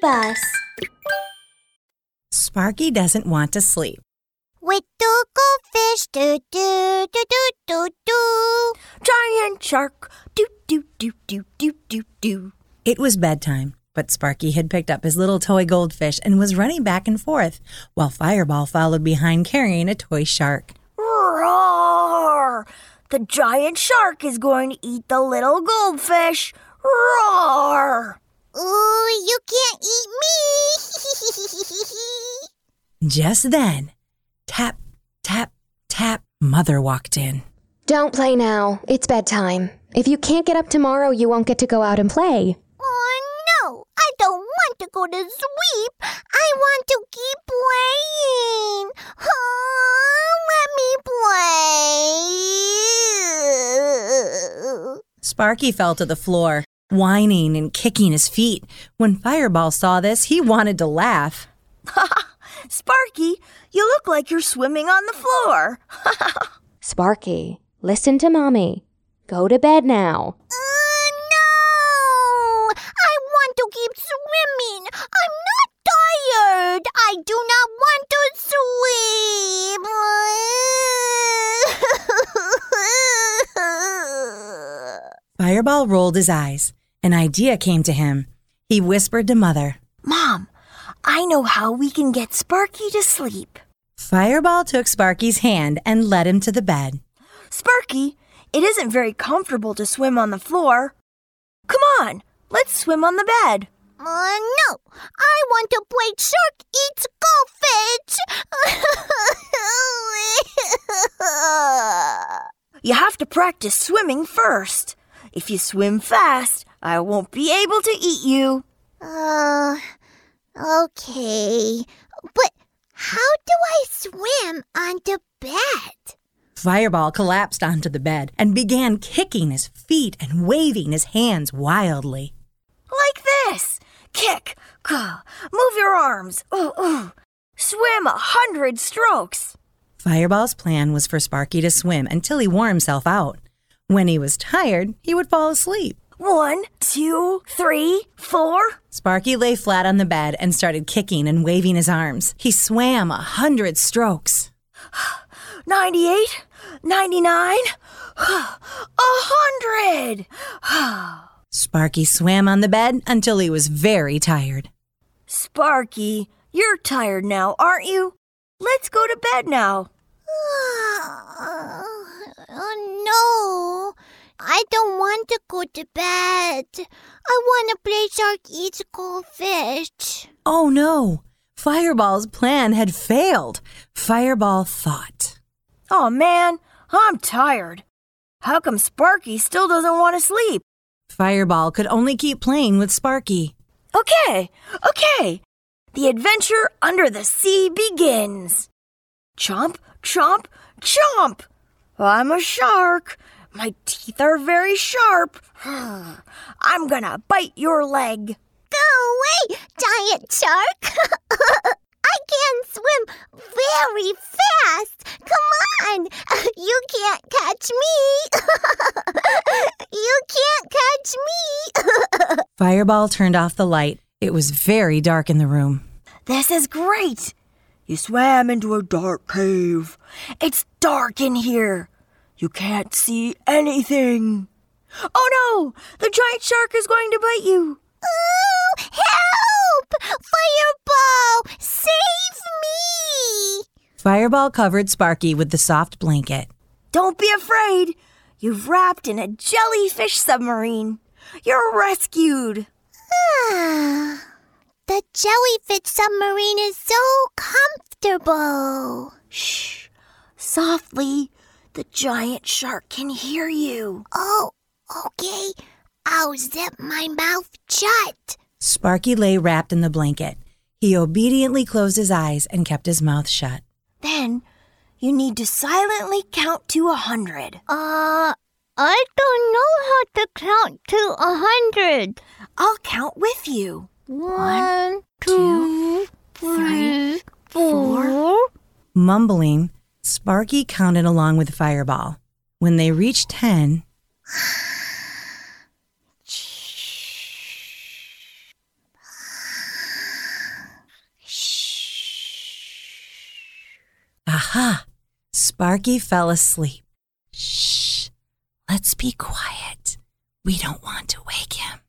Bus. Sparky doesn't want to sleep. With the goldfish, do do do do do do. Giant shark, do do do do do do do. It was bedtime, but Sparky had picked up his little toy goldfish and was running back and forth, while Fireball followed behind carrying a toy shark. Roar! The giant shark is going to eat the little goldfish. Roar! Ooh, you can't eat me. Just then, tap, tap, tap, Mother walked in. Don't play now. It's bedtime. If you can't get up tomorrow, you won't get to go out and play. oh no, I don't want to go to sleep. I want to keep playing. Oh, let me play. Sparky fell to the floor, whining and kicking his feet. When Fireball saw this, he wanted to laugh. Sparky, you look like you're swimming on the floor. Sparky, listen to Mommy. Go to bed now. Uh, no! I want to keep swimming. I'm not tired. I do not want to sleep. Fireball rolled his eyes. An idea came to him. He whispered to Mother. Mom, I know how we can get Sparky to sleep. Fireball took Sparky's hand and led him to the bed. Sparky, it isn't very comfortable to swim on the floor. Come on, let's swim on the bed. Uh, no, I want to play Shark Eats Goldfish. You have to practice swimming first. If you swim fast, I won't be able to eat you. uh, okay. But how do I swim onto bed? Fireball collapsed onto the bed and began kicking his feet and waving his hands wildly. Like this. Kick. Gah. Move your arms. Ooh, ooh. Swim a hundred strokes. Fireball's plan was for Sparky to swim until he wore himself out. When he was tired, he would fall asleep. One, two, three, four. Sparky lay flat on the bed and started kicking and waving his arms. He swam a hundred strokes. 98, 99, a hundred. Sparky swam on the bed until he was very tired. Sparky, you're tired now, aren't you? Let's go to bed now. Oh, no. I don't want to go to bed. I want to play Shark Eats Goldfish. Oh no! Fireball's plan had failed. Fireball thought. Oh man, I'm tired. How come Sparky still doesn't want to sleep? Fireball could only keep playing with Sparky. Okay, okay. The adventure under the sea begins. Chomp, chomp, chomp. I'm a shark. My teeth are very sharp. I'm gonna bite your leg. Go away, giant shark. I can swim very fast. Come on. You can't catch me. you can't catch me. Fireball turned off the light. It was very dark in the room. This is great. You swam into a dark cave. It's dark in here. You can't see anything. Oh no! The giant shark is going to bite you. Ooh, help! Fireball, save me! Fireball covered Sparky with the soft blanket. Don't be afraid. You've wrapped in a jellyfish submarine. You're rescued. Ah, the jellyfish submarine is so comfortable. Shh. Softly. The giant shark can hear you. Oh, okay. I'll zip my mouth shut. Sparky lay wrapped in the blanket. He obediently closed his eyes and kept his mouth shut. Then you need to silently count to a hundred. Uh, I don't know how to count to a hundred. I'll count with you. One, two, three, four. Mumbling, Sparky counted along with Fireball. When they reached 10, aha, Sparky fell asleep. Shh, let's be quiet. We don't want to wake him.